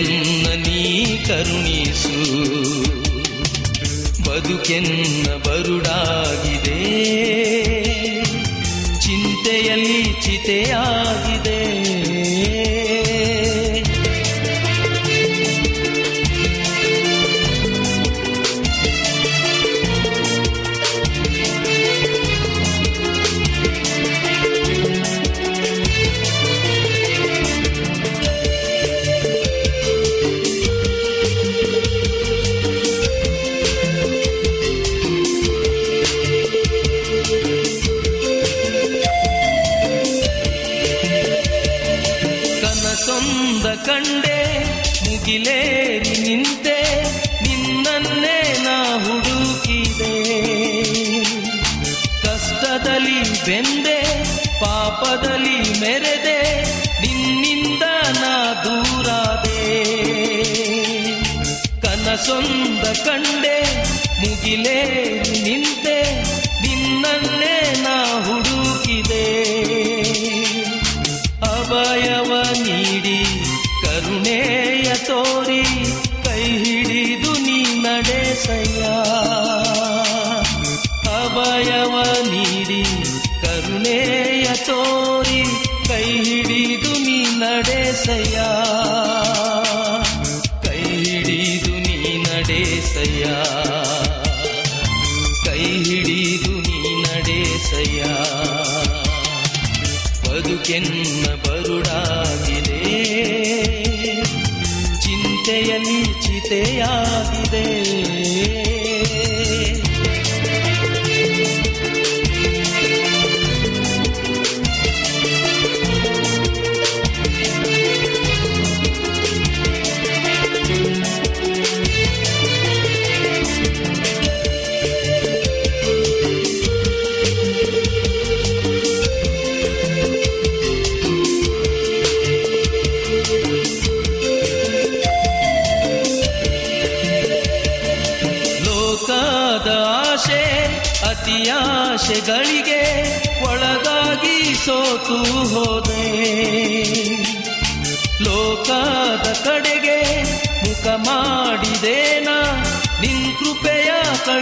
ಕೃಪೆಯನ್ನ ನೀ ಕರುಣಿಸು. ಬದುಕೆನ್ನ ಬರುಡಾಗಿದೆ. ಚಿಂತೆಯಲ್ಲಿ ಚಿತೆಯಾಗಿದೆ. ಪಾಪದಲ್ಲಿ ಮೆರೆದೆ ನಿನ್ನಿಂದ ನಾ ದೂರಾದೆ. ಕನಸೊಂದ ಕಂಡೆ ಮುಗಿಲೇ ನಿಂತೆ.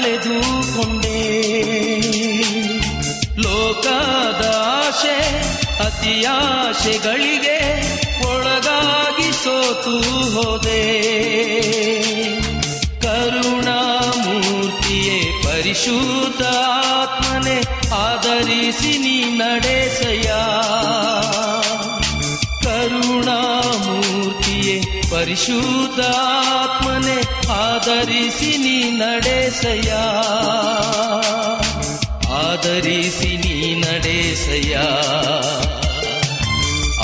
ಕಳೆದುಕೊಂಡೆ. ಲೋಕದ ಆಶೆ ಅತಿಯಾಶೆಗಳಿಗೆ ಒಳಗಾಗಿ ಸೋತು ಹೋದೆ. ಕರುಣಾಮೂರ್ತಿಯೇ ಪರಿಶುದ್ಧ ಆತ್ಮನೆ ಆಧರಿಸಿ ನೀ ನಡೆಸಯ್ಯ. ಪರಿಶುದ್ಧ ಆತ್ಮನೆ ಆಧರಿಸಿ ನೀ ನಡೆಸಯ ಆಧರಿಸಿ ನೀ ನಡೆಸಯ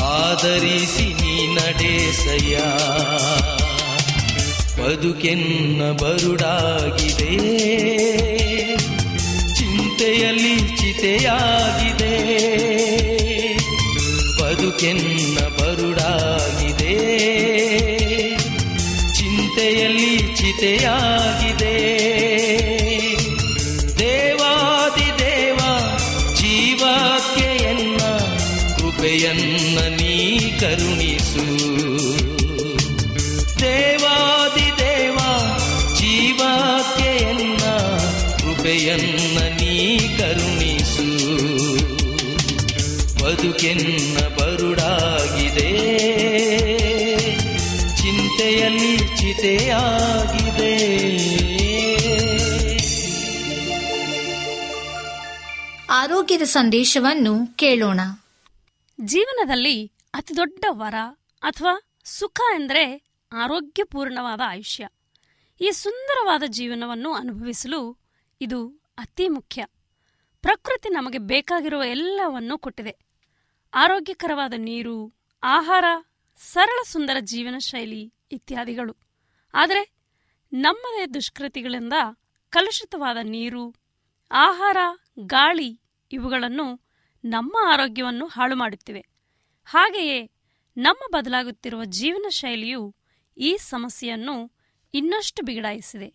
ಆಧರಿಸಿ ನೀ ನಡೆಸಯ ಬದುಕೆನ್ನ ಬರುಡಾಗಿದೆ. ಚಿಂತೆಯಲ್ಲಿ ಚಿತೆಯಾಗಿದೆ. ಬದುಕೆನ್ನ ಬರುಡಾಗಿದೆ. ಚಿಂತೆಯಲ್ಲಿ ಚಿತೆಯಾಗಿದೆ. ದೇವಾದಿ ದೇವ, ಜೀವಕ್ಕೆ ಎನ್ನ ಕೃಪೆಯನ್ನ ನೀ ಕರುಣಿಸು. ದೇವಾದಿ ದೇವ, ಜೀವಕ್ಕೆ ಎನ್ನ ಕೃಪೆಯನ್ನ ನೀ ಕರುಣಿಸು. ಬದುಕೆನ್ನ ಆರೋಗ್ಯದ ಸಂದೇಶವನ್ನು ಕೇಳೋಣ. ಜೀವನದಲ್ಲಿ ಅತಿದೊಡ್ಡ ವರ ಅಥವಾ ಸುಖ ಎಂದರೆ ಆರೋಗ್ಯಪೂರ್ಣವಾದ ಆಯುಷ್ಯ. ಈ ಸುಂದರವಾದ ಜೀವನವನ್ನು ಅನುಭವಿಸಲು ಇದು ಅತಿ ಮುಖ್ಯ. ಪ್ರಕೃತಿ ನಮಗೆ ಬೇಕಾಗಿರುವ ಎಲ್ಲವನ್ನೂ ಕೊಟ್ಟಿದೆ. ಆರೋಗ್ಯಕರವಾದ ನೀರು, ಆಹಾರ, ಸರಳ ಸುಂದರ ಜೀವನ ಶೈಲಿ ಇತ್ಯಾದಿಗಳು. ಆದರೆ ನಮ್ಮದೇ ದುಷ್ಕೃತಿಗಳಿಂದ ಕಲುಷಿತವಾದ ನೀರು, ಆಹಾರ, ಗಾಳಿ ಇವುಗಳನ್ನು ನಮ್ಮ ಆರೋಗ್ಯವನ್ನು ಹಾಳು ಮಾಡುತ್ತಿವೆ. ಹಾಗೆಯೇ ನಮ್ಮ ಬದಲಾಗುತ್ತಿರುವ ಜೀವನ ಶೈಲಿಯು ಈ ಸಮಸ್ಯೆಯನ್ನು ಇನ್ನಷ್ಟು ಬಿಗಡಾಯಿಸಿದೆ.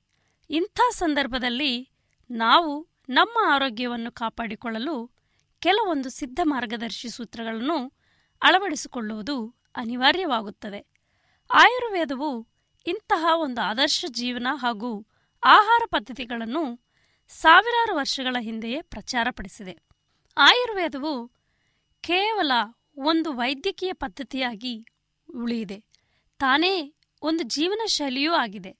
ಇಂಥ ಸಂದರ್ಭದಲ್ಲಿ ನಾವು ನಮ್ಮ ಆರೋಗ್ಯವನ್ನು ಕಾಪಾಡಿಕೊಳ್ಳಲು ಕೆಲವೊಂದು ಸಿದ್ಧ ಮಾರ್ಗದರ್ಶಿ ಸೂತ್ರಗಳನ್ನು ಅಳವಡಿಸಿಕೊಳ್ಳುವುದು ಅನಿವಾರ್ಯವಾಗುತ್ತದೆ. ಆಯುರ್ವೇದವು ಇಂತಹ ಒಂದು ಆದರ್ಶ ಜೀವನ ಹಾಗೂ ಆಹಾರ ಪದ್ಧತಿಗಳನ್ನು ಸಾವಿರಾರು ವರ್ಷಗಳ ಹಿಂದೆಯೇ ಪ್ರಚಾರಪಡಿಸಿದೆ. ಆಯುರ್ವೇದವು ಕೇವಲ ಒಂದು ವೈದ್ಯಕೀಯ ಪದ್ಧತಿಯಾಗಿ ಉಳಿಯಿದೆ. ತಾನೇ ಒಂದು ಜೀವನ ಶೈಲಿಯೂ ಆಗಿದೆ.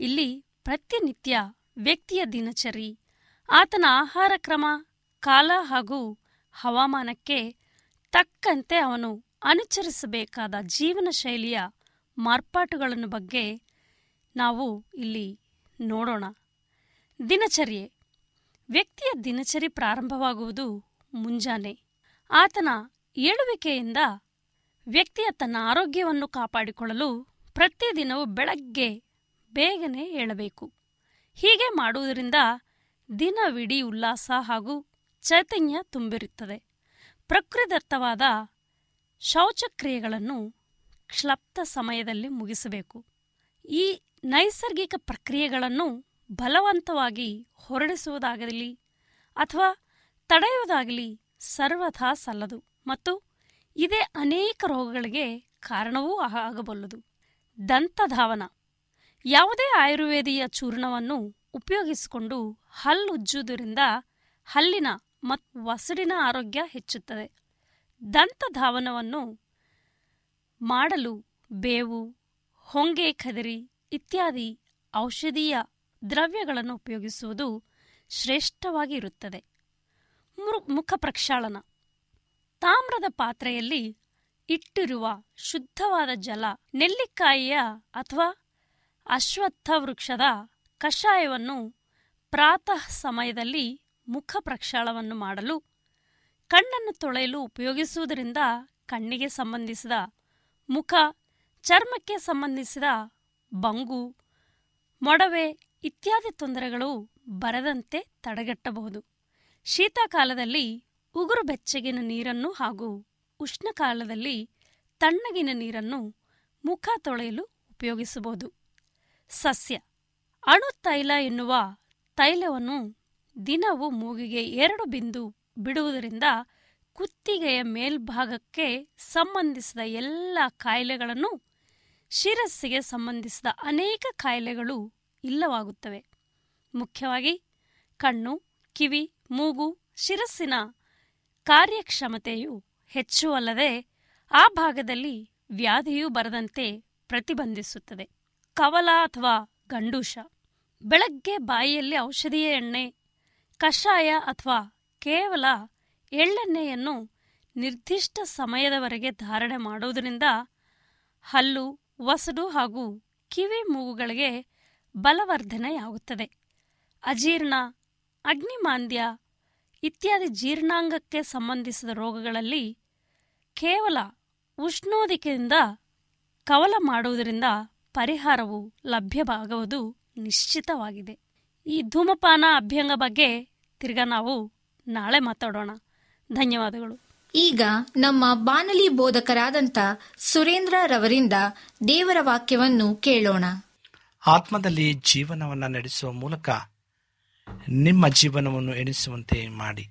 ಇಲ್ಲಿ ಪ್ರತಿನಿತ್ಯ ವ್ಯಕ್ತಿಯ ದಿನಚರಿ, ಆತನ ಆಹಾರ ಕ್ರಮ, ಕಾಲ ಹಾಗೂ ಹವಾಮಾನಕ್ಕೆ ತಕ್ಕಂತೆ ಅವನು ಅನುಚರಿಸಬೇಕಾದ ಜೀವನ ಶೈಲಿಯ ಮಾರ್ಪಾಟುಗಳನ್ನು ಬಗ್ಗೆ ನಾವು ಇಲ್ಲಿ ನೋಡೋಣ. ದಿನಚರ್ಯೆ. ವ್ಯಕ್ತಿಯ ದಿನಚರಿ ಪ್ರಾರಂಭವಾಗುವುದು ಮುಂಜಾನೆ. ಆತನ ಏಳುವಿಕೆಯಿಂದ ವ್ಯಕ್ತಿಯ ತನ್ನ ಆರೋಗ್ಯವನ್ನು ಕಾಪಾಡಿಕೊಳ್ಳಲು ಪ್ರತಿದಿನವೂ ಬೆಳಗ್ಗೆ ಬೇಗನೆ ಏಳಬೇಕು. ಹೀಗೆ ಮಾಡುವುದರಿಂದ ದಿನವಿಡೀ ಉಲ್ಲಾಸ ಹಾಗೂ ಚೈತನ್ಯ ತುಂಬಿರುತ್ತದೆ. ಪ್ರಕೃತಿದತ್ತವಾದ ಶೌಚಕ್ರಿಯೆಗಳನ್ನು ಕ್ಲಪ್ತ ಸಮಯದಲ್ಲಿ ಮುಗಿಸಬೇಕು. ಈ ನೈಸರ್ಗಿಕ ಪ್ರಕ್ರಿಯೆಗಳನ್ನು ಬಲವಂತವಾಗಿ ಹೊರಡಿಸುವುದಾಗಲಿ ಅಥವಾ ತಡೆಯುವುದಾಗಲಿ ಸರ್ವಥಾ ಸಲ್ಲದು ಮತ್ತು ಇದೇ ಅನೇಕ ರೋಗಗಳಿಗೆ ಕಾರಣವೂ ಆಗಬಲ್ಲದು. ದಂತಧಾವನ. ಯಾವುದೇ ಆಯುರ್ವೇದೀಯ ಚೂರ್ಣವನ್ನು ಉಪಯೋಗಿಸಿಕೊಂಡು ಹಲ್ಲುಜ್ಜುವುದರಿಂದ ಹಲ್ಲಿನ ಮತ್ತು ವಸಡಿನ ಆರೋಗ್ಯ ಹೆಚ್ಚುತ್ತದೆ. ದಂತಧಾವನವನ್ನು ಮಾಡಲು ಬೇವು, ಹೊಂಗೆ ಖದರಿ ಇತ್ಯಾದಿ ಔಷಧೀಯ ದ್ರವ್ಯಗಳನ್ನು ಉಪಯೋಗಿಸುವುದು ಶ್ರೇಷ್ಠವಾಗಿ ಇರುತ್ತದೆ. ಮುಖ ಪ್ರಕ್ಷಾಳನ. ತಾಮ್ರದ ಪಾತ್ರೆಯಲ್ಲಿ ಇಟ್ಟಿರುವ ಶುದ್ಧವಾದ ಜಲ, ನೆಲ್ಲಿಕಾಯಿಯ ಅಥವಾ ಅಶ್ವತ್ಥ ವೃಕ್ಷದ ಕಷಾಯವನ್ನು ಪ್ರಾತಃ ಸಮಯದಲ್ಲಿ ಮುಖ ಪ್ರಕ್ಷಾಳವನ್ನು ಮಾಡಲು, ಕಣ್ಣನ್ನು ತೊಳೆಯಲು ಉಪಯೋಗಿಸುವುದರಿಂದ ಕಣ್ಣಿಗೆ ಸಂಬಂಧಿಸಿದ ಮುಖ, ಚರ್ಮಕ್ಕೆ ಸಂಬಂಧಿಸಿದ ಬಂಗು, ಮೊಡವೆ ಇತ್ಯಾದಿ ತೊಂದರೆಗಳು ಬರದಂತೆ ತಡೆಗಟ್ಟಬಹುದು. ಶೀತಕಾಲದಲ್ಲಿ ಉಗುರು ಬೆಚ್ಚಗಿನ ನೀರನ್ನು ಹಾಗೂ ಉಷ್ಣಕಾಲದಲ್ಲಿ ತಣ್ಣಗಿನ ನೀರನ್ನು ಮುಖ ತೊಳೆಯಲು ಉಪಯೋಗಿಸಬಹುದು. ಸಸ್ಯ, ಅಣು ತೈಲ ಎನ್ನುವ ತೈಲವನ್ನು ದಿನವೂ ಮೂಗಿಗೆ ಎರಡು ಬಿಂದು ಬಿಡುವುದರಿಂದ ಕುತ್ತಿಗೆಯ ಮೇಲ್ಭಾಗಕ್ಕೆ ಸಂಬಂಧಿಸಿದ ಎಲ್ಲ ಕಾಯಿಲೆಗಳನ್ನು ಶಿರಸ್ಸಿಗೆ ಸಂಬಂಧಿಸಿದ ಅನೇಕ ಕಾಯಿಲೆಗಳು ಇಲ್ಲವಾಗುತ್ತವೆ. ಮುಖ್ಯವಾಗಿ ಕಣ್ಣು, ಕಿವಿ ಮೂಗು, ಶಿರಸ್ಸಿನ ಕಾರ್ಯಕ್ಷಮತೆಯು ಹೆಚ್ಚು ಅಲ್ಲದೆ ಆ ಭಾಗದಲ್ಲಿ ವ್ಯಾಧಿಯೂ ಬರದಂತೆ ಪ್ರತಿಬಂಧಿಸುತ್ತದೆ. ಕವಲ ಅಥವಾ ಗಂಡೂಷ. ಬೆಳಗ್ಗೆ ಬಾಯಿಯಲ್ಲಿ ಔಷಧೀಯ ಎಣ್ಣೆ, ಕಷಾಯ ಅಥವಾ ಕೇವಲ ಎಳ್ಳೆಣ್ಣೆಯನ್ನು ನಿರ್ದಿಷ್ಟ ಸಮಯದವರೆಗೆ ಧಾರಣೆ ಮಾಡುವುದರಿಂದ ಹಲ್ಲು ವಸಡು ಹಾಗೂ ಕಿವಿ ಮೂಗುಗಳಿಗೆ ಬಲವರ್ಧನೆಯಾಗುತ್ತದೆ. ಅಜೀರ್ಣ ಅಗ್ನಿಮಾಂದ್ಯ ಇತ್ಯಾದಿ ಜೀರ್ಣಾಂಗಕ್ಕೆ ಸಂಬಂಧಿಸಿದ ರೋಗಗಳಲ್ಲಿ ಕೇವಲ ಉಷ್ಣೋದಿಕೆಯಿಂದ ಕವಲ ಮಾಡುವುದರಿಂದ ಪರಿಹಾರವು ಲಭ್ಯವಾಗುವುದು ನಿಶ್ಚಿತವಾಗಿದೆ. ಈ ಧೂಮಪಾನ ಅಭ್ಯಂಗ ಬಗ್ಗೆ ತಿರ್ಗಾ ನಾವು ನಾಳೆ ಮಾತಾಡೋಣ. ಧನ್ಯವಾದಗಳು. ಈಗ ನಮ್ಮ ಬಾನಲಿ ಬೋಧಕರಾದಂಥ ಸುರೇಂದ್ರ ರವರಿಂದ ದೇವರ ವಾಕ್ಯವನ್ನು ಕೇಳೋಣ. ಆತ್ಮದಲ್ಲಿ ಜೀವನವನ್ನು ನಡೆಸುವ ಮೂಲಕ ನಿಮ್ಮ ಜೀವನವನ್ನು ಎಣಿಸುವಂತೆ ಮಾಡಿ.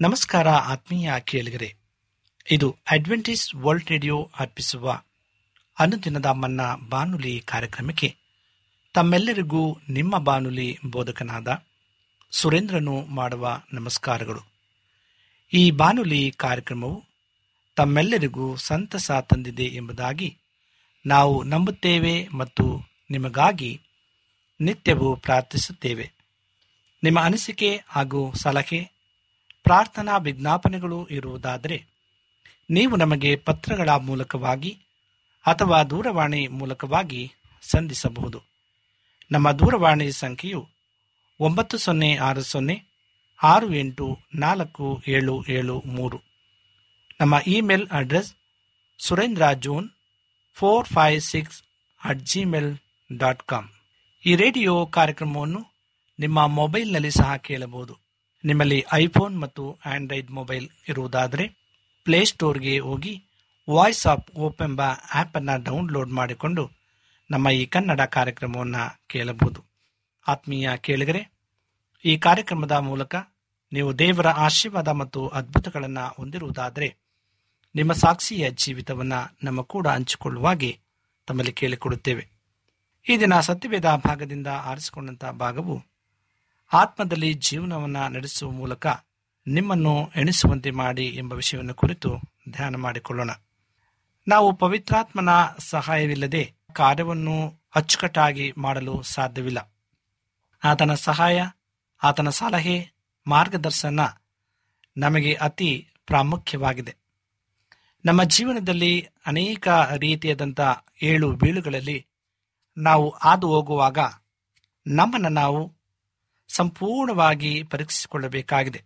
ನಮಸ್ಕಾರ ಆತ್ಮೀಯ ಕೇಳಿಗರೆ. ಇದು ಅಡ್ವೆಂಟಿಸ್ ವರ್ಲ್ಡ್ ರೇಡಿಯೋ ಅರ್ಪಿಸುವ ಅನುದಿನದ ಮನ್ನ ಬಾನುಲಿ ಕಾರ್ಯಕ್ರಮಕ್ಕೆ ತಮ್ಮೆಲ್ಲರಿಗೂ ನಿಮ್ಮ ಬಾನುಲಿ ಬೋಧಕನಾದ ಸುರೇಂದ್ರನು ಮಾಡುವ ನಮಸ್ಕಾರಗಳು. ಈ ಬಾನುಲಿ ಕಾರ್ಯಕ್ರಮವು ತಮ್ಮೆಲ್ಲರಿಗೂ ಸಂತಸ ತಂದಿದೆ ಎಂಬುದಾಗಿ ನಾವು ನಂಬುತ್ತೇವೆ ಮತ್ತು ನಿಮಗಾಗಿ ನಿತ್ಯವೂ ಪ್ರಾರ್ಥಿಸುತ್ತೇವೆ. ನಿಮ್ಮ ಅನಿಸಿಕೆ ಹಾಗೂ ಸಲಹೆ, ಪ್ರಾರ್ಥನಾ ವಿಜ್ಞಾಪನೆಗಳು ಇರುವುದಾದರೆ ನೀವು ನಮಗೆ ಪತ್ರಗಳ ಮೂಲಕವಾಗಿ ಅಥವಾ ದೂರವಾಣಿ ಮೂಲಕವಾಗಿ ಸಂಧಿಸಬಹುದು. ನಮ್ಮ ದೂರವಾಣಿ ಸಂಖ್ಯೆಯು ಒಂಬತ್ತು ಸೊನ್ನೆ ಆರು ಸೊನ್ನೆ ಆರು ಎಂಟು ನಾಲ್ಕು ಏಳು ಏಳು ಮೂರು. ನಮ್ಮ email address Surendra John four five six at Gmail dot com. ಈ ರೇಡಿಯೋ ಕಾರ್ಯಕ್ರಮವನ್ನು ನಿಮ್ಮ ಮೊಬೈಲ್ನಲ್ಲಿ ಸಹ ಕೇಳಬಹುದು. ನಿಮ್ಮಲ್ಲಿ ಐಫೋನ್ ಮತ್ತು ಆಂಡ್ರಾಯ್ಡ್ ಮೊಬೈಲ್ ಇರುವುದಾದರೆ ಪ್ಲೇಸ್ಟೋರ್ಗೆ ಹೋಗಿ ವಾಯ್ಸ್ ಆಫ್ ಓಪ್ ಎಂಬ ಆ್ಯಪನ್ನು ಡೌನ್ಲೋಡ್ ಮಾಡಿಕೊಂಡು ನಮ್ಮ ಈ ಕನ್ನಡ ಕಾರ್ಯಕ್ರಮವನ್ನು ಕೇಳಬಹುದು. ಆತ್ಮೀಯ ಕೇಳಿಗರೆ, ಈ ಕಾರ್ಯಕ್ರಮದ ಮೂಲಕ ನೀವು ದೇವರ ಆಶೀರ್ವಾದ ಮತ್ತು ಅದ್ಭುತಗಳನ್ನು ಹೊಂದಿರುವುದಾದರೆ ನಿಮ್ಮ ಸಾಕ್ಷಿಯ ಜೀವಿತವನ್ನು ನಮ್ಮ ಕೂಡ ಹಂಚಿಕೊಳ್ಳುವಾಗೆ ತಮ್ಮಲ್ಲಿ ಕೇಳಿಕೊಡುತ್ತೇವೆ. ಈ ದಿನ ಸತ್ಯವೇದ ಭಾಗದಿಂದ ಆರಿಸಿಕೊಂಡಂಥ ಭಾಗವು ಆತ್ಮದಲ್ಲಿ ಜೀವನವನ್ನು ನಡೆಸುವ ಮೂಲಕ ನಿಮ್ಮನ್ನು ಎಣಿಸುವಂತೆ ಮಾಡಿ ಎಂಬ ವಿಷಯವನ್ನು ಕುರಿತು ಧ್ಯಾನ ಮಾಡಿಕೊಳ್ಳೋಣ. ನಾವು ಪವಿತ್ರಾತ್ಮನ ಸಹಾಯವಿಲ್ಲದೆ ಕಾರ್ಯವನ್ನು ಅಚ್ಚುಕಟ್ಟಾಗಿ ಮಾಡಲು ಸಾಧ್ಯವಿಲ್ಲ. ಆತನ ಸಹಾಯ, ಆತನ ಸಲಹೆ, ಮಾರ್ಗದರ್ಶನ ನಮಗೆ ಅತಿ ಪ್ರಾಮುಖ್ಯವಾಗಿದೆ. ನಮ್ಮ ಜೀವನದಲ್ಲಿ ಅನೇಕ ರೀತಿಯಾದಂಥ ಏಳು ಬೀಳುಗಳಲ್ಲಿ ನಾವು ಹಾದು ಹೋಗುವಾಗ ನಮ್ಮನ್ನು ನಾವು ಸಂಪೂರ್ಣವಾಗಿ ಪರೀಕ್ಷಿಸಿಕೊಳ್ಳಬೇಕಾಗಿದೆ.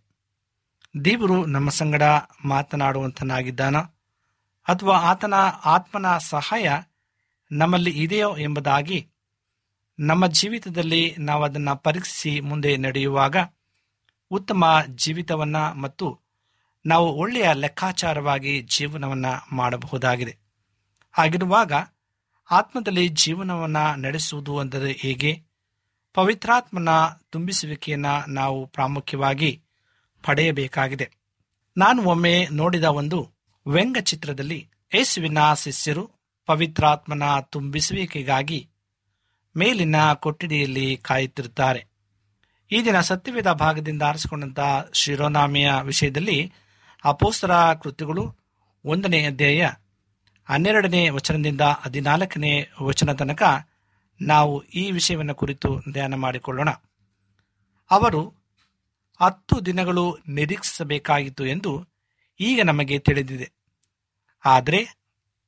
ದೇವರು ನಮ್ಮ ಸಂಗಡ ಮಾತನಾಡುವಂತನಾಗಿದ್ದಾನ? ಅಥವಾ ಆತನ ಆತ್ಮನ ಸಹಾಯ ನಮ್ಮಲ್ಲಿ ಇದೆಯೋ ಎಂಬುದಾಗಿ ನಮ್ಮ ಜೀವಿತದಲ್ಲಿ ನಾವು ಅದನ್ನು ಪರೀಕ್ಷಿಸಿ ಮುಂದೆ ನಡೆಯುವಾಗ ಉತ್ತಮ ಜೀವಿತವನ್ನು ಮತ್ತು ನಾವು ಒಳ್ಳೆಯ ಲೆಕ್ಕಾಚಾರವಾಗಿ ಜೀವನವನ್ನು ಮಾಡಬಹುದಾಗಿದೆ. ಹಾಗಿರುವಾಗ ಆತ್ಮದಲ್ಲಿ ಜೀವನವನ್ನು ನಡೆಸುವುದು ಅಂದರೆ ಹೇಗೆ? ಪವಿತ್ರಾತ್ಮನ ತುಂಬಿಸುವಿಕೆಯನ್ನು ನಾವು ಪ್ರಾಮುಖ್ಯವಾಗಿ ಪಡೆಯಬೇಕಾಗಿದೆ. ನಾನು ಒಮ್ಮೆ ನೋಡಿದ ಒಂದು ವ್ಯಂಗ್ಯಚಿತ್ರದಲ್ಲಿ ಯೇಸುವಿನ ಶಿಷ್ಯರು ಪವಿತ್ರಾತ್ಮನ ತುಂಬಿಸುವಿಕೆಗಾಗಿ ಮೇಲಿನ ಕೊಠಡಿಯಲ್ಲಿ ಕಾಯುತ್ತಿರುತ್ತಾರೆ. ಈ ದಿನ ಸತ್ಯವೇದ ಭಾಗದಿಂದ ಆರಿಸಿಕೊಂಡಂತಹ ಶಿರೋನಾಮೆಯ ವಿಷಯದಲ್ಲಿ ಅಪೋಸ್ತರ ಕೃತಿಗಳು ಒಂದನೇ ಅಧ್ಯಾಯ ಹನ್ನೆರಡನೇ ವಚನದಿಂದ ಹದಿನಾಲ್ಕನೇ ವಚನ ತನಕ ನಾವು ಈ ವಿಷಯವನ್ನು ಕುರಿತು ಧ್ಯಾನ ಮಾಡಿಕೊಳ್ಳೋಣ. ಅವರು ಹತ್ತು ದಿನಗಳು ನಿರೀಕ್ಷಿಸಬೇಕಾಗಿತ್ತು ಎಂದು ಈಗ ನಮಗೆ ತಿಳಿದಿದೆ. ಆದರೆ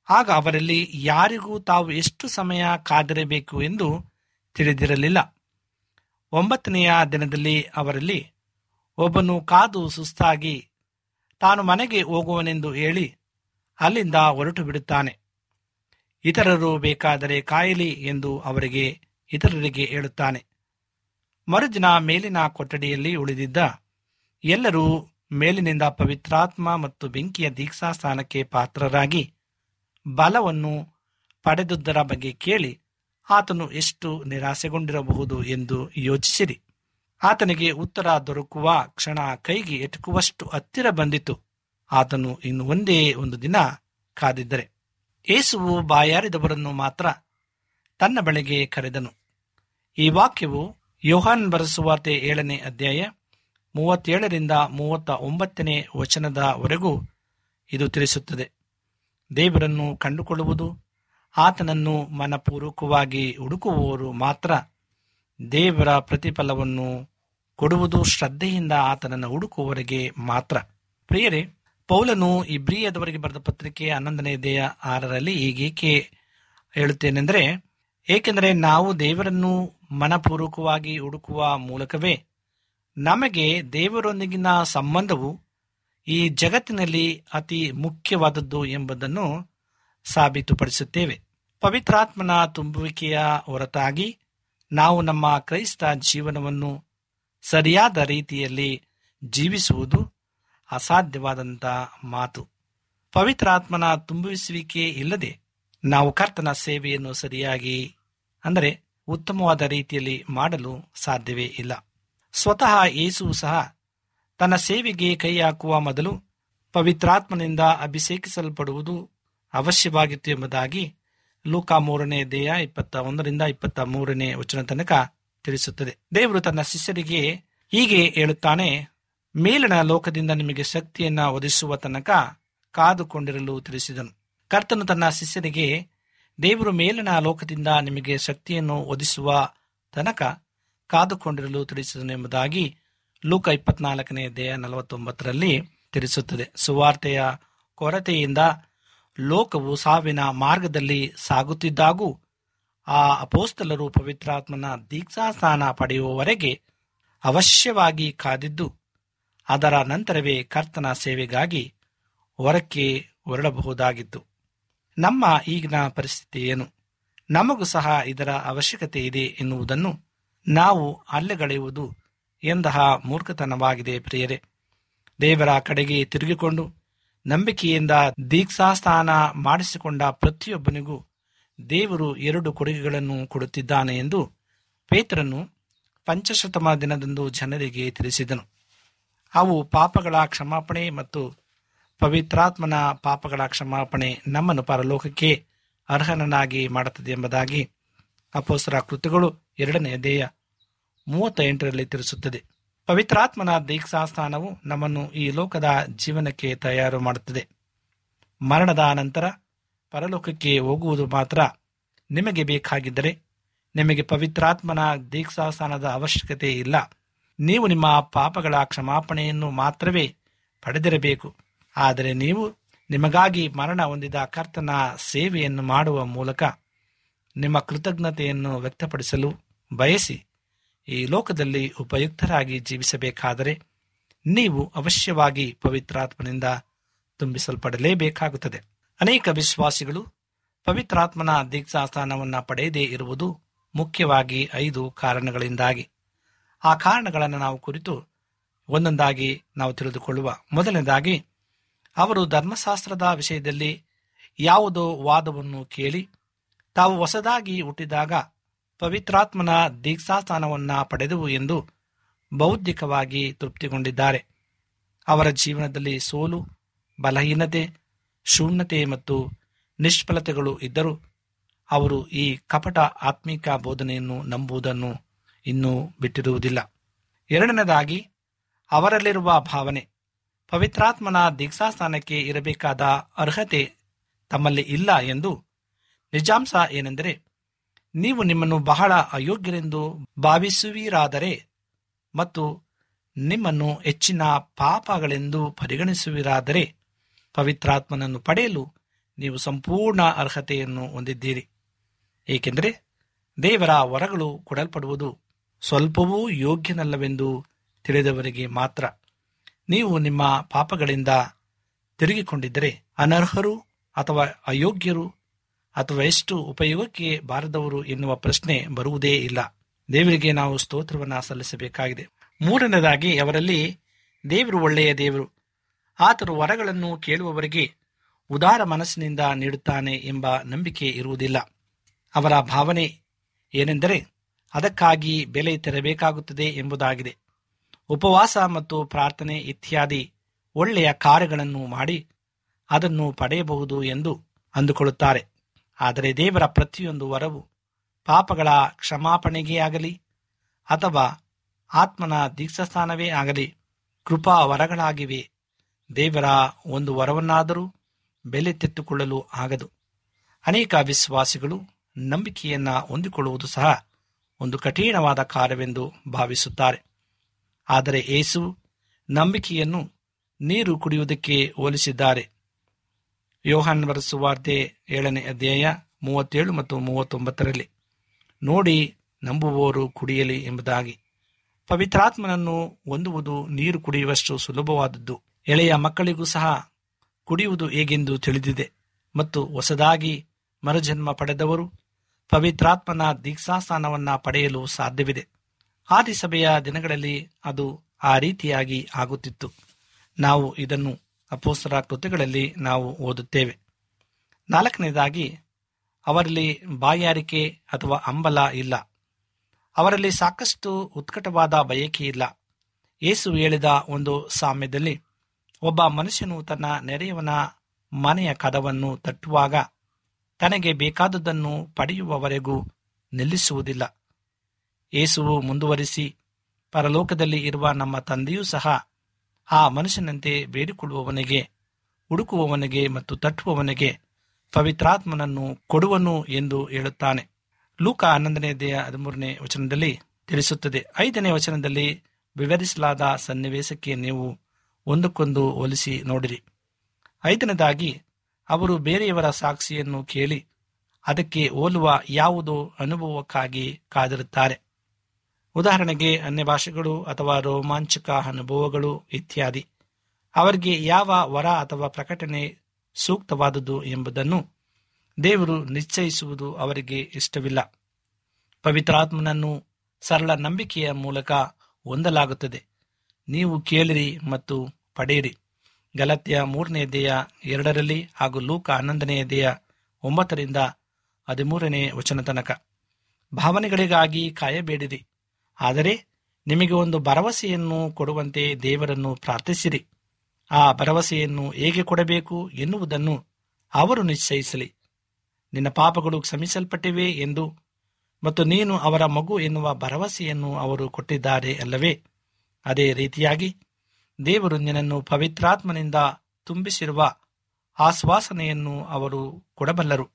ಆಗ ಅವರಲ್ಲಿ ಯಾರಿಗೂ ತಾವು ಎಷ್ಟು ಸಮಯ ಕಾದಿರಬೇಕು ಎಂದು ತಿಳಿದಿರಲಿಲ್ಲ. ಒಂಬತ್ತನೆಯ ದಿನದಲ್ಲಿ ಅವರಲ್ಲಿ ಒಬ್ಬನು ಕಾದು ಸುಸ್ತಾಗಿ ತಾನು ಮನೆಗೆ ಹೋಗುವನೆಂದು ಹೇಳಿ ಅಲ್ಲಿಂದ ಹೊರಟು ಬಿಡುತ್ತಾನೆ. ಇತರರು ಬೇಕಾದರೆ ಕಾಯಲಿ ಎಂದು ಅವರಿಗೆ ಇತರರಿಗೆ ಹೇಳುತ್ತಾನೆ. ಮರುದಿನ ಮೇಲಿನ ಕೊಠಡಿಯಲ್ಲಿ ಉಳಿದಿದ್ದ ಎಲ್ಲರೂ ಮೇಲಿನಿಂದ ಪವಿತ್ರಾತ್ಮ ಮತ್ತು ಬೆಂಕಿಯ ದೀಕ್ಷಾ ಸ್ಥಾನಕ್ಕೆ ಪಾತ್ರರಾಗಿ ಬಲವನ್ನು ಪಡೆದುದರ ಬಗ್ಗೆ ಕೇಳಿ ಆತನು ಎಷ್ಟು ನಿರಾಸೆಗೊಂಡಿರಬಹುದು ಎಂದು ಯೋಚಿಸಿರಿ. ಆತನಿಗೆ ಉತ್ತರ ದೊರಕುವ ಕ್ಷಣ ಕೈಗೆ ಎಟುಕುವಷ್ಟು ಹತ್ತಿರ ಬಂದಿತು. ಆತನು ಇನ್ನು ಒಂದೇ ಒಂದು ದಿನ ಕಾದಿದ್ದರೆ. ಏಸುವು ಬಾಯಾರಿದವರನ್ನು ಮಾತ್ರ ತನ್ನ ಬಳಿಗೆ ಕರೆದನು. ಈ ವಾಕ್ಯವು ಯೋಹಾನ್ ಬರೆಸುವಾರ್ತೆ ಏಳನೇ ಅಧ್ಯಾಯ ಮೂವತ್ತೇಳರಿಂದ ಮೂವತ್ತ ಒಂಬತ್ತನೇ ವಚನದವರೆಗೂ ಇದು ತಿಳಿಸುತ್ತದೆ. ದೇವರನ್ನು ಕಂಡುಕೊಳ್ಳುವುದು, ಆತನನ್ನು ಮನಪೂರ್ವಕವಾಗಿ ಹುಡುಕುವವರು ಮಾತ್ರ ದೇವರ ಪ್ರತಿಫಲವನ್ನು ಕೊಡುವುದು ಶ್ರದ್ಧೆಯಿಂದ ಆತನನ್ನು ಹುಡುಕುವವರಿಗೆ ಮಾತ್ರ. ಪ್ರಿಯರೇ ಪೌಲನು ಇಬ್ರಿಯದವರಿಗೆ ಬರೆದ ಪತ್ರಿಕೆ ಹನ್ನೊಂದನೇ ದೇಹ ಆರರಲ್ಲಿ ಈಗೇಕೆ ಹೇಳುತ್ತೇನೆಂದರೆ, ಏಕೆಂದರೆ ನಾವು ದೇವರನ್ನು ಮನಪೂರ್ವಕವಾಗಿ ಹುಡುಕುವ ಮೂಲಕವೇ ನಮಗೆ ದೇವರೊಂದಿಗಿನ ಸಂಬಂಧವು ಈ ಜಗತ್ತಿನಲ್ಲಿ ಅತಿ ಮುಖ್ಯವಾದದ್ದು ಎಂಬುದನ್ನು ಸಾಬೀತುಪಡಿಸುತ್ತೇವೆ. ಪವಿತ್ರಾತ್ಮನ ತುಂಬುವಿಕೆಯ ಹೊರತಾಗಿ ನಾವು ನಮ್ಮ ಕ್ರೈಸ್ತ ಜೀವನವನ್ನು ಸರಿಯಾದ ರೀತಿಯಲ್ಲಿ ಜೀವಿಸುವುದು ಅಸಾಧ್ಯವಾದಂಥ ಮಾತು. ಪವಿತ್ರಾತ್ಮನ ತುಂಬಿಸುವಿಕೆ ಇಲ್ಲದೆ ನಾವು ಕರ್ತನ ಸೇವೆಯನ್ನು ಸರಿಯಾಗಿ, ಅಂದರೆ ಉತ್ತಮವಾದ ರೀತಿಯಲ್ಲಿ ಮಾಡಲು ಸಾಧ್ಯವೇ ಇಲ್ಲ. ಸ್ವತಃ ಯೇಸು ಸಹ ತನ್ನ ಸೇವೆಗೆ ಕೈ ಹಾಕುವ ಮೊದಲು ಪವಿತ್ರಾತ್ಮನಿಂದ ಅಭಿಷೇಕಿಸಲ್ಪಡುವುದು ಅವಶ್ಯವಾಗಿತ್ತು ಎಂಬುದಾಗಿ ಲೂಕಾ ಮೂರನೇ ದೇಹ ಇಪ್ಪತ್ತ ಒಂದರಿಂದ ಇಪ್ಪತ್ತ ಮೂರನೇ ವಚನ ತನಕ ತಿಳಿಸುತ್ತದೆ. ದೇವರು ತನ್ನ ಶಿಷ್ಯರಿಗೆ ಹೀಗೆ ಹೇಳುತ್ತಾನೆ ಮೇಲಿನ ಲೋಕದಿಂದ ನಿಮಗೆ ಶಕ್ತಿಯನ್ನ ಒದಗಿಸುವ ತನಕ ಕಾದುಕೊಂಡಿರಲು ತಿಳಿಸಿದನು. ಕರ್ತನು ತನ್ನ ಶಿಷ್ಯನಿಗೆ, ದೇವರು ಮೇಲಿನ ಲೋಕದಿಂದ ನಿಮಗೆ ಶಕ್ತಿಯನ್ನು ಒದಿಸುವ ತನಕ ಕಾದುಕೊಂಡಿರಲು ತಿಳಿಸಿದನು ಎಂಬುದಾಗಿ ಲೂಕ ಇಪ್ಪತ್ನಾಲ್ಕನೇ ದೇಹ ನಲವತ್ತೊಂಬತ್ತರಲ್ಲಿ ತಿಳಿಸುತ್ತದೆ. ಸುವಾರ್ತೆಯ ಕೊರತೆಯಿಂದ ಲೋಕವು ಸಾವಿನ ಮಾರ್ಗದಲ್ಲಿ ಸಾಗುತ್ತಿದ್ದಾಗೂ ಆ ಅಪೋಸ್ತಲರು ಪವಿತ್ರಾತ್ಮನ ದೀಕ್ಷಾಸ್ಥಾನ ಪಡೆಯುವವರೆಗೆ ಅವಶ್ಯವಾಗಿ ಕಾದಿದ್ದು ಅದರ ನಂತರವೇ ಕರ್ತನ ಸೇವೆಗಾಗಿ ಹೊರಕ್ಕೆ ಹೊರಡಬಹುದಾಗಿತ್ತು. ನಮ್ಮ ಈಗಿನ ಪರಿಸ್ಥಿತಿ ಏನು? ನಮಗೂ ಸಹ ಇದರ ಅವಶ್ಯಕತೆ ಇದೆ ಎನ್ನುವುದನ್ನು ನಾವು ಅಲ್ಲೆಗಳೆಯುವುದು ಎಂತಹ ಮೂರ್ಖತನವಾಗಿದೆ ಪ್ರಿಯರೇ. ದೇವರ ಕಡೆಗೆ ತಿರುಗಿಕೊಂಡು ನಂಬಿಕೆಯಿಂದ ದೀಕ್ಷಾಸ್ಥಾನ ಮಾಡಿಸಿಕೊಂಡ ಪ್ರತಿಯೊಬ್ಬನಿಗೂ ದೇವರು ಎರಡು ಕೊಡುಗೆಗಳನ್ನು ಕೊಡುತ್ತಿದ್ದಾನೆ ಎಂದು ಪೇತ್ರನು ಪಂಚಶತಮ ದಿನದಂದು ಜನರಿಗೆ ತಿಳಿಸಿದನು. ಅವು ಪಾಪಗಳ ಕ್ಷಮಾಪಣೆ ಮತ್ತು ಪವಿತ್ರಾತ್ಮನ ಪಾಪಗಳ ಕ್ಷಮಾಪಣೆ ನಮ್ಮನ್ನು ಪರಲೋಕಕ್ಕೆ ಅರ್ಹನನ್ನಾಗಿ ಮಾಡುತ್ತದೆ ಎಂಬುದಾಗಿ ಅಪೋಸರ ಕೃತಿಗಳು ಎರಡನೇ ದೇಹ ಮೂವತ್ತ ಎಂಟರಲ್ಲಿ ತಿಳಿಸುತ್ತದೆ. ಪವಿತ್ರಾತ್ಮನ ದೀಕ್ಷಾಸ್ಥಾನವು ನಮ್ಮನ್ನು ಈ ಲೋಕದ ಜೀವನಕ್ಕೆ ತಯಾರು ಮಾಡುತ್ತದೆ. ಮರಣದ ನಂತರ ಪರಲೋಕಕ್ಕೆ ಹೋಗುವುದು ಮಾತ್ರ ನಿಮಗೆ ಬೇಕಾಗಿದ್ದರೆ ನಿಮಗೆ ಪವಿತ್ರಾತ್ಮನ ದೀಕ್ಷಾಸ್ಥಾನದ ಅವಶ್ಯಕತೆ ಇಲ್ಲ. ನೀವು ನಿಮ್ಮ ಪಾಪಗಳ ಕ್ಷಮಾಪಣೆಯನ್ನು ಮಾತ್ರವೇ ಪಡೆದಿರಬೇಕು. ಆದರೆ ನೀವು ನಿಮಗಾಗಿ ಮರಣ ಹೊಂದಿದ ಕರ್ತನ ಸೇವೆಯನ್ನು ಮಾಡುವ ಮೂಲಕ ನಿಮ್ಮ ಕೃತಜ್ಞತೆಯನ್ನು ವ್ಯಕ್ತಪಡಿಸಲು ಬಯಸಿ ಈ ಲೋಕದಲ್ಲಿ ಉಪಯುಕ್ತರಾಗಿ ಜೀವಿಸಬೇಕಾದರೆ ನೀವು ಅವಶ್ಯವಾಗಿ ಪವಿತ್ರಾತ್ಮನಿಂದ ತುಂಬಿಸಲ್ಪಡಲೇಬೇಕಾಗುತ್ತದೆ. ಅನೇಕ ವಿಶ್ವಾಸಿಗಳು ಪವಿತ್ರಾತ್ಮನ ದೀಕ್ಷಾಸ್ಥಾನವನ್ನು ಪಡೆಯದೇ ಇರುವುದು ಮುಖ್ಯವಾಗಿ ಐದು ಕಾರಣಗಳಿಂದಾಗಿ. ಆ ಕಾರಣಗಳನ್ನು ನಾವು ಕುರಿತು ಒಂದೊಂದಾಗಿ ನಾವು ತಿಳಿದುಕೊಳ್ಳುವ. ಮೊದಲನೇದಾಗಿ, ಅವರು ಧರ್ಮಶಾಸ್ತ್ರದ ವಿಷಯದಲ್ಲಿ ಯಾವುದೋ ವಾದವನ್ನು ಕೇಳಿ, ತಾವು ಹೊಸದಾಗಿ ಹುಟ್ಟಿದಾಗ ಪವಿತ್ರಾತ್ಮನ ದೀಕ್ಷಾಸ್ಥಾನವನ್ನು ಪಡೆದವು ಎಂದು ಬೌದ್ಧಿಕವಾಗಿ ತೃಪ್ತಿಗೊಂಡಿದ್ದಾರೆ. ಅವರ ಜೀವನದಲ್ಲಿ ಸೋಲು, ಬಲಹೀನತೆ, ಶೂನ್ಯತೆ ಮತ್ತು ನಿಷ್ಫಲತೆಗಳು ಇದ್ದರೂ ಅವರು ಈ ಕಪಟ ಆತ್ಮಿಕ ಬೋಧನೆಯನ್ನು ನಂಬುವುದನ್ನು ಇನ್ನೂ ಬಿಟ್ಟಿರುವುದಿಲ್ಲ. ಎರಡನೇದಾಗಿ, ಅವರಲ್ಲಿರುವ ಭಾವನೆ. ಪವಿತ್ರಾತ್ಮನ ದೀಕ್ಷಾಸ್ಥಾನಕ್ಕೆ ಇರಬೇಕಾದ ಅರ್ಹತೆ ತಮ್ಮಲ್ಲಿ ಇಲ್ಲ ಎಂದು ನಿಜಾಂಶ ಏನೆಂದರೆ, ನೀವು ನಿಮ್ಮನ್ನು ಬಹಳ ಅಯೋಗ್ಯರೆಂದು ಭಾವಿಸುವಿರಾದರೆ ಮತ್ತು ನಿಮ್ಮನ್ನು ಹೆಚ್ಚಿನ ಪಾಪಗಳೆಂದು ಪರಿಗಣಿಸುವಿರಾದರೆ ಪವಿತ್ರಾತ್ಮನನ್ನು ಪಡೆಯಲು ನೀವು ಸಂಪೂರ್ಣ ಅರ್ಹತೆಯನ್ನು ಹೊಂದಿದ್ದೀರಿ. ಏಕೆಂದರೆ ದೇವರ ವರಗಳು ಕೊಡಲ್ಪಡುವುದು ಸ್ವಲ್ಪವೂ ಯೋಗ್ಯನಲ್ಲವೆಂದು ತಿಳಿದವರಿಗೆ ಮಾತ್ರ. ನೀವು ನಿಮ್ಮ ಪಾಪಗಳಿಂದ ತಿರುಗಿಕೊಂಡಿದ್ದರೆ ಅನರ್ಹರು ಅಥವಾ ಅಯೋಗ್ಯರು ಅಥವಾ ಎಷ್ಟು ಉಪಯೋಗಕ್ಕೆ ಬಾರದವರು ಎನ್ನುವ ಪ್ರಶ್ನೆ ಬರುವುದೇ ಇಲ್ಲ. ದೇವರಿಗೆ ನಾವು ಸ್ತೋತ್ರವನ್ನು ಸಲ್ಲಿಸಬೇಕಾಗಿದೆ. ಮೂರನೇದಾಗಿ, ಅವರಲ್ಲಿ ದೇವರು ಒಳ್ಳೆಯ ದೇವರು. ಆತರು ವರಗಳನ್ನು ಕೇಳುವವರಿಗೆ ಉದಾರ ಮನಸ್ಸಿನಿಂದ ನೀಡುತ್ತಾನೆ ಎಂಬ ನಂಬಿಕೆ ಇರುವುದಿಲ್ಲ. ಅವರ ಭಾವನೆ ಏನೆಂದರೆ ಅದಕ್ಕಾಗಿ ಬೆಲೆ ತೆರಬೇಕಾಗುತ್ತದೆ ಎಂಬುದಾಗಿದೆ. ಉಪವಾಸ ಮತ್ತು ಪ್ರಾರ್ಥನೆ ಇತ್ಯಾದಿ ಒಳ್ಳೆಯ ಕಾರ್ಯಗಳನ್ನು ಮಾಡಿ ಅದನ್ನು ಪಡೆಯಬಹುದು ಎಂದು ಅಂದುಕೊಳ್ಳುತ್ತಾರೆ. ಆದರೆ ದೇವರ ಪ್ರತಿಯೊಂದು ವರವು ಪಾಪಗಳ ಕ್ಷಮಾಪಣೆಗೆ ಆಗಲಿ ಅಥವಾ ಆತ್ಮನ ದೀಕ್ಷಾಸ್ಥಾನವೇ ಆಗಲಿ ಕೃಪಾ ವರಗಳಾಗಿವೆ. ದೇವರ ಒಂದು ವರವನ್ನಾದರೂ ಬೆಲೆ ತೆತ್ತುಕೊಳ್ಳಲು ಆಗದು. ಅನೇಕ ವಿಶ್ವಾಸಿಗಳು ನಂಬಿಕೆಯನ್ನ ಹೊಂದಿಕೊಳ್ಳುವುದು ಸಹ ಒಂದು ಕಠಿಣವಾದ ಕಾರ್ಯವೆಂದು ಭಾವಿಸುತ್ತಾರೆ. ಆದರೆ ಏಸು ನಂಬಿಕೆಯನ್ನು ನೀರು ಕುಡಿಯುವುದಕ್ಕೆ ಹೋಲಿಸಿದ್ದಾರೆ. ಯೋಹಾನ್ ಸುವಾರ್ತೆ ಏಳನೇ ಅಧ್ಯಾಯ ಮೂವತ್ತೇಳು ಮತ್ತು ಮೂವತ್ತೊಂಬತ್ತರಲ್ಲಿ, ನೋಡಿ, ನಂಬುವವರು ಕುಡಿಯಲಿ ಎಂಬುದಾಗಿ. ಪವಿತ್ರಾತ್ಮನನ್ನು ಹೊಂದುವುದು ನೀರು ಕುಡಿಯುವಷ್ಟು ಸುಲಭವಾದದ್ದು. ಎಳೆಯ ಮಕ್ಕಳಿಗೂ ಸಹ ಕುಡಿಯುವುದು ಹೇಗೆಂದು ತಿಳಿದಿದೆ. ಮತ್ತು ಹೊಸದಾಗಿ ಮರುಜನ್ಮ ಪಡೆದವರು ಪವಿತ್ರಾತ್ಮನ ದೀಕ್ಷಾಸ್ಥಾನವನ್ನು ಪಡೆಯಲು ಸಾಧ್ಯವಿದೆ. ಆದಿಸಭೆಯ ದಿನಗಳಲ್ಲಿ ಅದು ಆ ರೀತಿಯಾಗಿ ಆಗುತ್ತಿತ್ತು. ನಾವು ಇದನ್ನು ಅಪೋಸ್ತರ ಕೃತಿಗಳಲ್ಲಿ ನಾವು ಓದುತ್ತೇವೆ. ನಾಲ್ಕನೇದಾಗಿ, ಅವರಲ್ಲಿ ಬಾಯಾರಿಕೆ ಅಥವಾ ಅಂಬಲ ಇಲ್ಲ. ಅವರಲ್ಲಿ ಸಾಕಷ್ಟು ಉತ್ಕಟವಾದ ಬಯಕೆ ಇಲ್ಲ. ಏಸು ಹೇಳಿದ ಒಂದು ಸಾಮ್ಯದಲ್ಲಿ, ಒಬ್ಬ ಮನುಷ್ಯನು ತನ್ನ ನೆರೆಯವನ ಮನೆಯ ಕದವನ್ನು ತಟ್ಟುವಾಗ ತನಗೆ ಬೇಕಾದುದನ್ನು ಪಡೆಯುವವರೆಗೂ ನಿಲ್ಲಿಸುವುದಿಲ್ಲ. ಏಸುವು ಮುಂದುವರಿಸಿ ಪರಲೋಕದಲ್ಲಿ ಇರುವ ನಮ್ಮ ತಂದೆಯೂ ಸಹ ಆ ಮನುಷ್ಯನಂತೆ ಬೇಡಿಕೊಳ್ಳುವವನಿಗೆ, ಹುಡುಕುವವನಿಗೆ ಮತ್ತು ತಟ್ಟುವವನಿಗೆ ಪವಿತ್ರಾತ್ಮನನ್ನು ಕೊಡುವನು ಎಂದು ಹೇಳುತ್ತಾನೆ. ಲೂಕ ಹನ್ನೊಂದನೇ ದೇಹ ಹದಿಮೂರನೇ ವಚನದಲ್ಲಿ ತಿಳಿಸುತ್ತದೆ. ಐದನೇ ವಚನದಲ್ಲಿ ವಿವರಿಸಲಾದ ಸನ್ನಿವೇಶಕ್ಕೆ ನೀವು ಒಂದಕ್ಕೊಂದು ಹೋಲಿಸಿ ನೋಡಿರಿ. ಐದನೇದಾಗಿ ಅವರು ಬೇರೆಯವರ ಸಾಕ್ಷಿಯನ್ನು ಕೇಳಿ ಅದಕ್ಕೆ ಹೋಲುವ ಯಾವುದೋ ಅನುಭವಕ್ಕಾಗಿ ಕಾದಿರುತ್ತಾರೆ. ಉದಾಹರಣೆಗೆ ಅನ್ಯ ಭಾಷೆಗಳು ಅಥವಾ ರೋಮಾಂಚಕ ಅನುಭವಗಳು ಇತ್ಯಾದಿ. ಅವರಿಗೆ ಯಾವ ವರ ಅಥವಾ ಪ್ರಕಟಣೆ ಸೂಕ್ತವಾದುದು ಎಂಬುದನ್ನು ದೇವರು ನಿಶ್ಚಯಿಸುವುದು ಅವರಿಗೆ ಇಷ್ಟವಿಲ್ಲ. ಪವಿತ್ರಾತ್ಮನನ್ನು ಸರಳ ನಂಬಿಕೆಯ ಮೂಲಕ ಹೊಂದಲಾಗುತ್ತದೆ. ನೀವು ಕೇಳಿರಿ ಮತ್ತು ಪಡೆಯಿರಿ. ಗಲತ್ಯ ಮೂರನೇ ದೇಹ ಎರಡರಲ್ಲಿ ಹಾಗೂ ಲೂಕ ಹನ್ನೊಂದನೆಯ ದೇಹ ಒಂಬತ್ತರಿಂದ ಹದಿಮೂರನೇ ವಚನ ತನಕ. ಭಾವನೆಗಳಿಗಾಗಿ ಕಾಯಬೇಡಿರಿ. ಆದರೆ ನಿಮಗೆ ಒಂದು ಭರವಸೆಯನ್ನು ಕೊಡುವಂತೆ ದೇವರನ್ನು ಪ್ರಾರ್ಥಿಸಿರಿ. ಆ ಭರವಸೆಯನ್ನು ಹೇಗೆ ಕೊಡಬೇಕು ಎನ್ನುವುದನ್ನು ಅವರು ನಿಶ್ಚಯಿಸಲಿ. ನಿನ್ನ ಪಾಪಗಳು ಕ್ಷಮಿಸಲ್ಪಟ್ಟಿವೆ ಎಂದು ಮತ್ತು ನೀನು ಅವರ ಮಗು ಎನ್ನುವ ಭರವಸೆಯನ್ನು ಅವರು ಕೊಟ್ಟಿದ್ದಾರೆ ಅಲ್ಲವೇ? ಅದೇ ರೀತಿಯಾಗಿ ದೇವರು ನಿನ್ನನ್ನು ಪವಿತ್ರಾತ್ಮನಿಂದ ತುಂಬಿಸಿರುವ ಆಶ್ವಾಸನೆಯನ್ನು ಅವರು ಕೊಡಬಲ್ಲರು.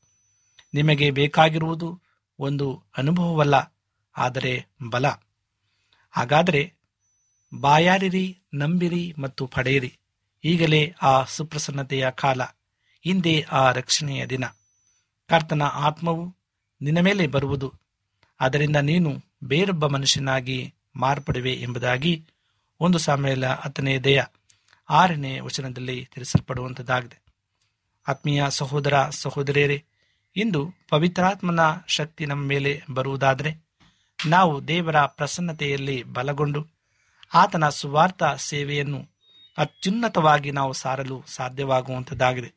ನಿಮಗೆ ಬೇಕಾಗಿರುವುದು ಒಂದು ಅನುಭವವಲ್ಲ, ಆದರೆ ಬಲ. ಹಾಗಾದರೆ ಬಾಯಾರಿರಿ, ನಂಬಿರಿ ಮತ್ತು ಪಡೆಯಿರಿ. ಈಗಲೇ ಆ ಸುಪ್ರಸನ್ನತೆಯ ಕಾಲ, ಹಿಂದೆ ಆ ರಕ್ಷಣೆಯ ದಿನ. ಕರ್ತನ ಆತ್ಮವು ನಿನ್ನ ಮೇಲೆ ಬರುವುದು. ಅದರಿಂದ ನೀನು ಬೇರೊಬ್ಬ ಮನುಷ್ಯನಾಗಿ ಮಾರ್ಪಡುವೆ ಎಂಬುದಾಗಿ ಒಂದು ಸಾಮೇಲ ಹತ್ತನೇ ದೇಹ ಆರನೇ ವಚನದಲ್ಲಿ ತಿಳಿಸಲ್ಪಡುವಂಥದ್ದಾಗಿದೆ ಆತ್ಮೀಯ ಸಹೋದರ ಸಹೋದರಿಯರೇ, ಇಂದು ಪವಿತ್ರಾತ್ಮನ ಶಕ್ತಿ ನಮ್ಮ ಮೇಲೆ ಬರುವುದಾದರೆ ನಾವು ದೇವರ ಪ್ರಸನ್ನತೆಯಲ್ಲಿ ಬಲಗೊಂಡು ಆತನ ಸುವಾರ್ಥ ಸೇವೆಯನ್ನು ಅತ್ಯುನ್ನತವಾಗಿ ನಾವು ಸಾರಲು ಸಾಧ್ಯವಾಗುವಂಥದ್ದಾಗಿದೆ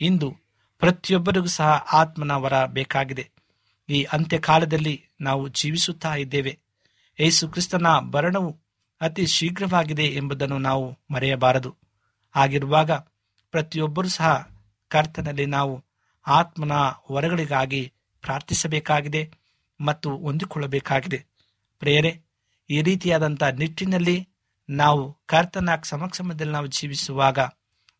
ಇಂದು ಪ್ರತಿಯೊಬ್ಬರಿಗೂ ಸಹ ಆತ್ಮನ ವರ ಬೇಕಾಗಿದೆ. ಈ ಅಂತ್ಯಕಾಲದಲ್ಲಿ ನಾವು ಜೀವಿಸುತ್ತಾ ಇದ್ದೇವೆ. ಯೇಸು ಕ್ರಿಸ್ತನ ಭರಣವು ಅತಿ ಶೀಘ್ರವಾಗಿದೆ ಎಂಬುದನ್ನು ನಾವು ಮರೆಯಬಾರದು. ಹಾಗಿರುವಾಗ ಪ್ರತಿಯೊಬ್ಬರೂ ಸಹ ಕರ್ತನಲ್ಲಿ ನಾವು ಆತ್ಮನ ವರಗಳಿಗಾಗಿ ಪ್ರಾರ್ಥಿಸಬೇಕಾಗಿದೆ ಮತ್ತು ಹೊಂದಿಕೊಳ್ಳಬೇಕಾಗಿದೆ. ಪ್ರೇರೆ ಈ ರೀತಿಯಾದಂಥ ನಿಟ್ಟಿನಲ್ಲಿ ನಾವು ಕರ್ತನ ಸಮಕ್ಷಮದಲ್ಲಿ ನಾವು ಜೀವಿಸುವಾಗ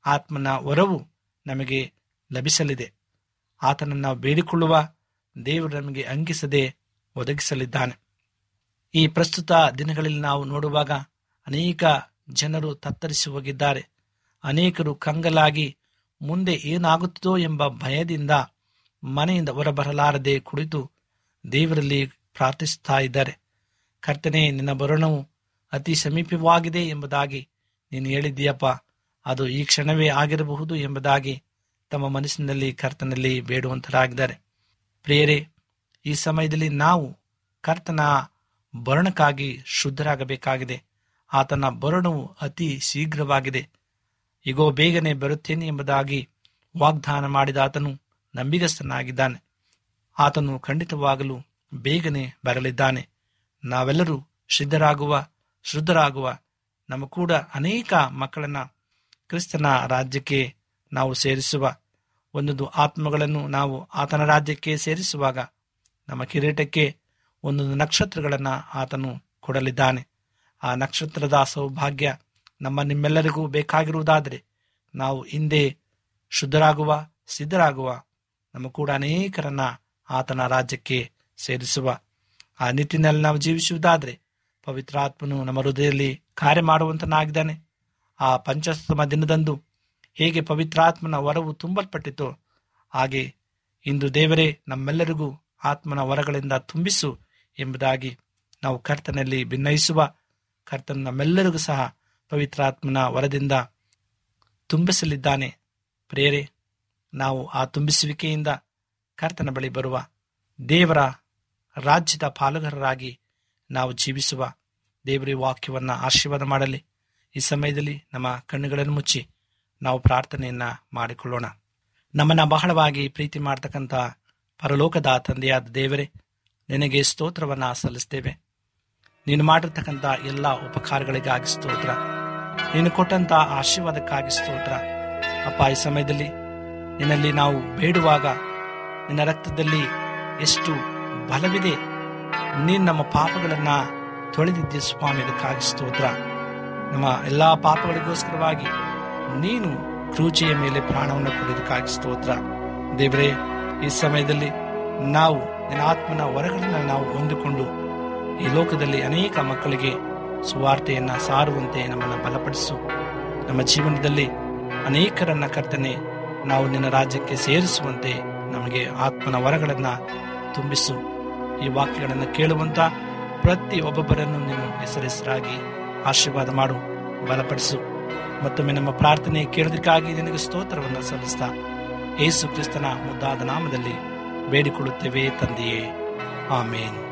ಆತ್ಮನ ವರವು ನಮಗೆ ಲಭಿಸಲಿದೆ. ಆತನನ್ನು ನಾವು ಬೇಡಿಕೊಳ್ಳುವ ದೇವರು ನಮಗೆ ಅಂಗಿಸದೆ ಒದಗಿಸಲಿದ್ದಾನೆ. ಈ ಪ್ರಸ್ತುತ ದಿನಗಳಲ್ಲಿ ನಾವು ನೋಡುವಾಗ ಅನೇಕ ಜನರು ತತ್ತರಿಸಿ ಹೋಗಿದ್ದಾರೆ. ಅನೇಕರು ಕಂಗಲಾಗಿ ಮುಂದೆ ಏನಾಗುತ್ತದೋ ಎಂಬ ಭಯದಿಂದ ಮನೆಯಿಂದ ಹೊರಬರಲಾರದೆ ಕುಳಿತು ದೇವರಲ್ಲಿ ಪ್ರಾರ್ಥಿಸುತ್ತಾ ಇದ್ದಾರೆ. ಕರ್ತನೆ, ನಿನ್ನ ಬರಣವು ಅತಿ ಸಮೀಪವಾಗಿದೆ ಎಂಬುದಾಗಿ ನೀನು ಹೇಳಿದ್ದೀಯಪ್ಪ. ಅದು ಈ ಕ್ಷಣವೇ ಆಗಿರಬಹುದು ಎಂಬುದಾಗಿ ತಮ್ಮ ಮನಸ್ಸಿನಲ್ಲಿ ಕರ್ತನಲ್ಲಿ ಬೇಡುವಂತರಾಗಿದ್ದಾರೆ. ಪ್ರಿಯರೇ, ಈ ಸಮಯದಲ್ಲಿ ನಾವು ಕರ್ತನ ಬರಣಕ್ಕಾಗಿ ಶುದ್ಧರಾಗಬೇಕಾಗಿದೆ. ಆತನ ಬರಣವು ಅತಿ ಶೀಘ್ರವಾಗಿದೆ. ಈಗೋ ಬೇಗನೆ ಬರುತ್ತೇನೆ ಎಂಬುದಾಗಿ ವಾಗ್ದಾನ ಮಾಡಿದ ಆತನು ನಂಬಿಗಸ್ತನಾಗಿದ್ದಾನೆ. ಆತನು ಖಂಡಿತವಾಗಲು ಬೇಗನೆ ಬರಲಿದ್ದಾನೆ. ನಾವೆಲ್ಲರೂ ಸಿದ್ಧರಾಗುವ ಶುದ್ಧರಾಗುವ ನಮ್ಮ ಕೂಡ ಅನೇಕ ಮಕ್ಕಳನ್ನ ಕ್ರಿಸ್ತನ ರಾಜ್ಯಕ್ಕೆ ನಾವು ಸೇರಿಸುವ. ಒಂದೊಂದು ಆತ್ಮಗಳನ್ನು ನಾವು ಆತನ ರಾಜ್ಯಕ್ಕೆ ಸೇರಿಸುವಾಗ ನಮ್ಮ ಕಿರೀಟಕ್ಕೆ ಒಂದೊಂದು ನಕ್ಷತ್ರಗಳನ್ನು ಆತನು ಕೊಡಲಿದ್ದಾನೆ. ಆ ನಕ್ಷತ್ರದ ಸೌಭಾಗ್ಯ ನಮ್ಮ ನಿಮ್ಮೆಲ್ಲರಿಗೂ ಬೇಕಾಗಿರುವುದಾದರೆ ನಾವು ಹಿಂದೆ ಶುದ್ಧರಾಗುವ, ಸಿದ್ಧರಾಗುವ, ನಮ್ಮ ಕೂಡ ಅನೇಕರನ್ನ ಆತನ ರಾಜ್ಯಕ್ಕೆ ಸೇರಿಸುವ. ಆ ನಿಟ್ಟಿನಲ್ಲಿ ನಾವು ಜೀವಿಸುವುದಾದರೆ ಪವಿತ್ರಾತ್ಮನು ನಮ್ಮ ಹೃದಯದಲ್ಲಿ ಕಾರ್ಯ ಮಾಡುವಂತನಾಗಿದ್ದಾನೆ ಆ ಪಂಚಸ್ತಮ ದಿನದಂದು ಹೇಗೆ ಪವಿತ್ರಾತ್ಮನ ವರವು ತುಂಬಲ್ಪಟ್ಟಿತೋ ಹಾಗೆ ಇಂದು ದೇವರೇ ನಮ್ಮೆಲ್ಲರಿಗೂ ಆತ್ಮನ ವರಗಳಿಂದ ತುಂಬಿಸು ಎಂಬುದಾಗಿ ನಾವು ಕರ್ತನಲ್ಲಿ ಭಿನ್ನಯಿಸುವ ಕರ್ತನ ನಮ್ಮೆಲ್ಲರಿಗೂ ಸಹ ಪವಿತ್ರಾತ್ಮನ ವರದಿಂದ ತುಂಬಿಸಲಿದ್ದಾನೆ. ಪ್ರೇರೆ ನಾವು ಆ ತುಂಬಿಸುವಿಕೆಯಿಂದ ಕರ್ತನ ಬಳಿ ಬರುವ ದೇವರ ರಾಜ್ಯದ ಪಾಲುಗಾರರಾಗಿ ನಾವು ಜೀವಿಸುವ ದೇವರ ವಾಕ್ಯವನ್ನು ಆಶೀರ್ವಾದ ಮಾಡಲಿ. ಈ ಸಮಯದಲ್ಲಿ ನಮ್ಮ ಕಣ್ಣುಗಳನ್ನು ಮುಚ್ಚಿ ನಾವು ಪ್ರಾರ್ಥನೆಯನ್ನ ಮಾಡಿಕೊಳ್ಳೋಣ. ನಮ್ಮನ್ನ ಬಹಳವಾಗಿ ಪ್ರೀತಿ ಮಾಡ್ತಕ್ಕಂಥ ಪರಲೋಕದ ತಂದೆಯಾದ ದೇವರೇ ನಿನಗೆ ಸ್ತೋತ್ರವನ್ನ ಸಲ್ಲಿಸ್ತೇವೆ. ನೀನು ಮಾಡಿರ್ತಕ್ಕಂಥ ಎಲ್ಲ ಉಪಕಾರಗಳಿಗಾಗಿ ಸ್ತೋತ್ರ. ನೀನು ಕೊಟ್ಟಂಥ ಆಶೀರ್ವಾದಕ್ಕಾಗಿ ಸ್ತೋತ್ರ. ಅಪ್ಪ, ಈ ಸಮಯದಲ್ಲಿ ನಿನ್ನಲ್ಲಿ ನಾವು ಬೇಡುವಾಗ ನಿನ್ನ ರಕ್ತದಲ್ಲಿ ಎಷ್ಟು ಬಲವಿದೆ, ನೀನು ನಮ್ಮ ಪಾಪಗಳನ್ನ ತೊಳೆದಿದ್ದೆ ಸ್ವಾಮಿ, ಅದಕ್ಕಾಗಿ ಸ್ತೋತ್ರ. ನಮ್ಮ ಎಲ್ಲಾ ಪಾಪಗಳಿಗೋಸ್ಕರವಾಗಿ ನೀನು ಕ್ರೂಚೆಯ ಮೇಲೆ ಪ್ರಾಣವನ್ನು ಕೊಡೋದಕ್ಕಾಗಿ ಸ್ತೋತ್ರ. ದೇವರೇ, ಈ ಸಮಯದಲ್ಲಿ ನಾವು ನಿನ್ನ ಆತ್ಮನ ವರಗಳನ್ನು ನಾವು ಹೊಂದಿಕೊಂಡು ಈ ಲೋಕದಲ್ಲಿ ಅನೇಕ ಮಕ್ಕಳಿಗೆ ಸುವಾರ್ತೆಯನ್ನು ಸಾರುವಂತೆ ನಮ್ಮನ್ನು ಬಲಪಡಿಸು. ನಮ್ಮ ಜೀವನದಲ್ಲಿ ಅನೇಕರನ್ನ ಕರ್ತನೆ ನಾವು ನಿನ್ನ ರಾಜ್ಯಕ್ಕೆ ಸೇರಿಸುವಂತೆ ನಮಗೆ ಆತ್ಮನ ವರಗಳನ್ನು ತುಂಬಿಸು. ಈ ವಾಕ್ಯಗಳನ್ನು ಕೇಳುವಂತ ಪ್ರತಿ ಒಬ್ಬೊಬ್ಬರನ್ನು ನೀನು ಹೆಸರೆಸರಾಗಿ ಆಶೀರ್ವಾದ ಮಾಡು, ಬಲಪಡಿಸು. ಮತ್ತೊಮ್ಮೆ ನಮ್ಮ ಪ್ರಾರ್ಥನೆ ಕೇಳೋದಕ್ಕಾಗಿ ನಿನಗೆ ಸ್ತೋತ್ರವನ್ನು ಸಲ್ಲಿಸ್ತಾ ಏಸು ಕ್ರಿಸ್ತನ ಮುದ್ದಾದ ನಾಮದಲ್ಲಿ ಬೇಡಿಕೊಳ್ಳುತ್ತೇವೆ ತಂದೆಯೇ. ಆಮೇನ್.